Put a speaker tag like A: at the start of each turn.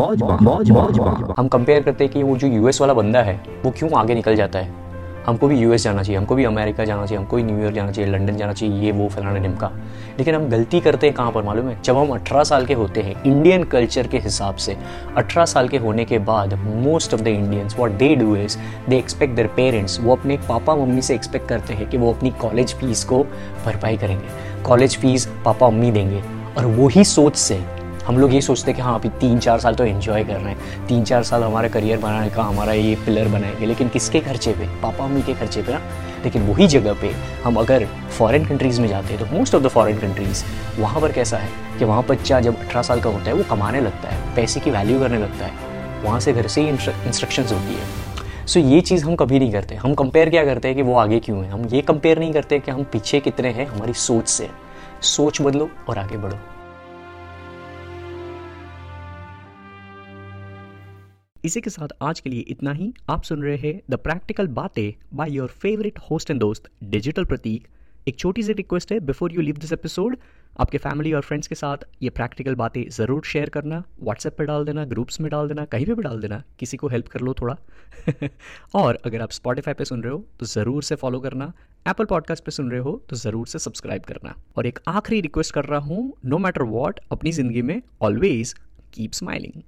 A: मौज मौज मौज
B: हम कंपेयर करते हैं कि वो जो यूएस वाला बंदा है वो क्यों आगे निकल जाता है? हमको भी यूएस जाना चाहिए हमको भी अमेरिका जाना चाहिए हमको भी न्यूयॉर्क जाना चाहिए लंदन जाना चाहिए ये वो फलाना निमका लेकिन हम गलती करते हैं कहाँ पर मालूम है? जब हम 18 साल के होते हैं इंडियन कल्चर के हिसाब से 18 साल के होने के बाद most of the Indians what they do is they expect their parents वो अपने पापा मम्मी से एक्सपेक्ट करते हैं कि वो अपनी कॉलेज फ़ीस को भरपाई करेंगे। कॉलेज फ़ीस पापा मम्मी देंगे। और वही सोच से हम लोग ये सोचते हैं कि हाँ अभी तीन चार साल तो एंजॉय कर रहे हैं। तीन चार साल हमारा करियर बनाने का हमारा ये पिलर बनाएँगे लेकिन किसके खर्चे पे? पापा मम्मी के खर्चे पे ना। लेकिन वही जगह पे हम अगर फॉरेन कंट्रीज़ में जाते हैं तो most of the foreign countries वहाँ पर कैसा है कि वहाँ बच्चा जब अठारह साल का होता है वो कमाने लगता है पैसे की वैल्यू करने लगता है। वहाँ से घर से ही इंस्ट्रक्शन होती है। सो so, ये चीज़ हम कभी नहीं करते। हम कंपेयर क्या करते हैं कि वो आगे क्यों है? हम ये कंपेयर नहीं करते कि हम पीछे कितने हैं हमारी सोच से। सोच बदलो और आगे बढ़ो।
A: इसी के साथ आज के लिए इतना ही। आप सुन रहे हैं द प्रैक्टिकल बातें by your favourite host and दोस्त डिजिटल प्रतीक एक छोटी सी रिक्वेस्ट है before you leave this episode आपके फैमिली और फ्रेंड्स के साथ ये प्रैक्टिकल बातें ज़रूर शेयर करना। व्हाट्सएप पर डाल देना ग्रुप्स में डाल देना, कहीं पे भी डाल देना, किसी को हेल्प कर लो थोड़ा। और अगर आप स्पॉटिफाई पे सुन रहे हो तो ज़रूर से फॉलो करना। एप्पल पॉडकास्ट पे सुन रहे हो तो ज़रूर से सब्सक्राइब करना। और एक आखिरी रिक्वेस्ट कर रहा हूँ नो मैटर वॉट अपनी ज़िंदगी में ऑलवेज कीप स्माइलिंग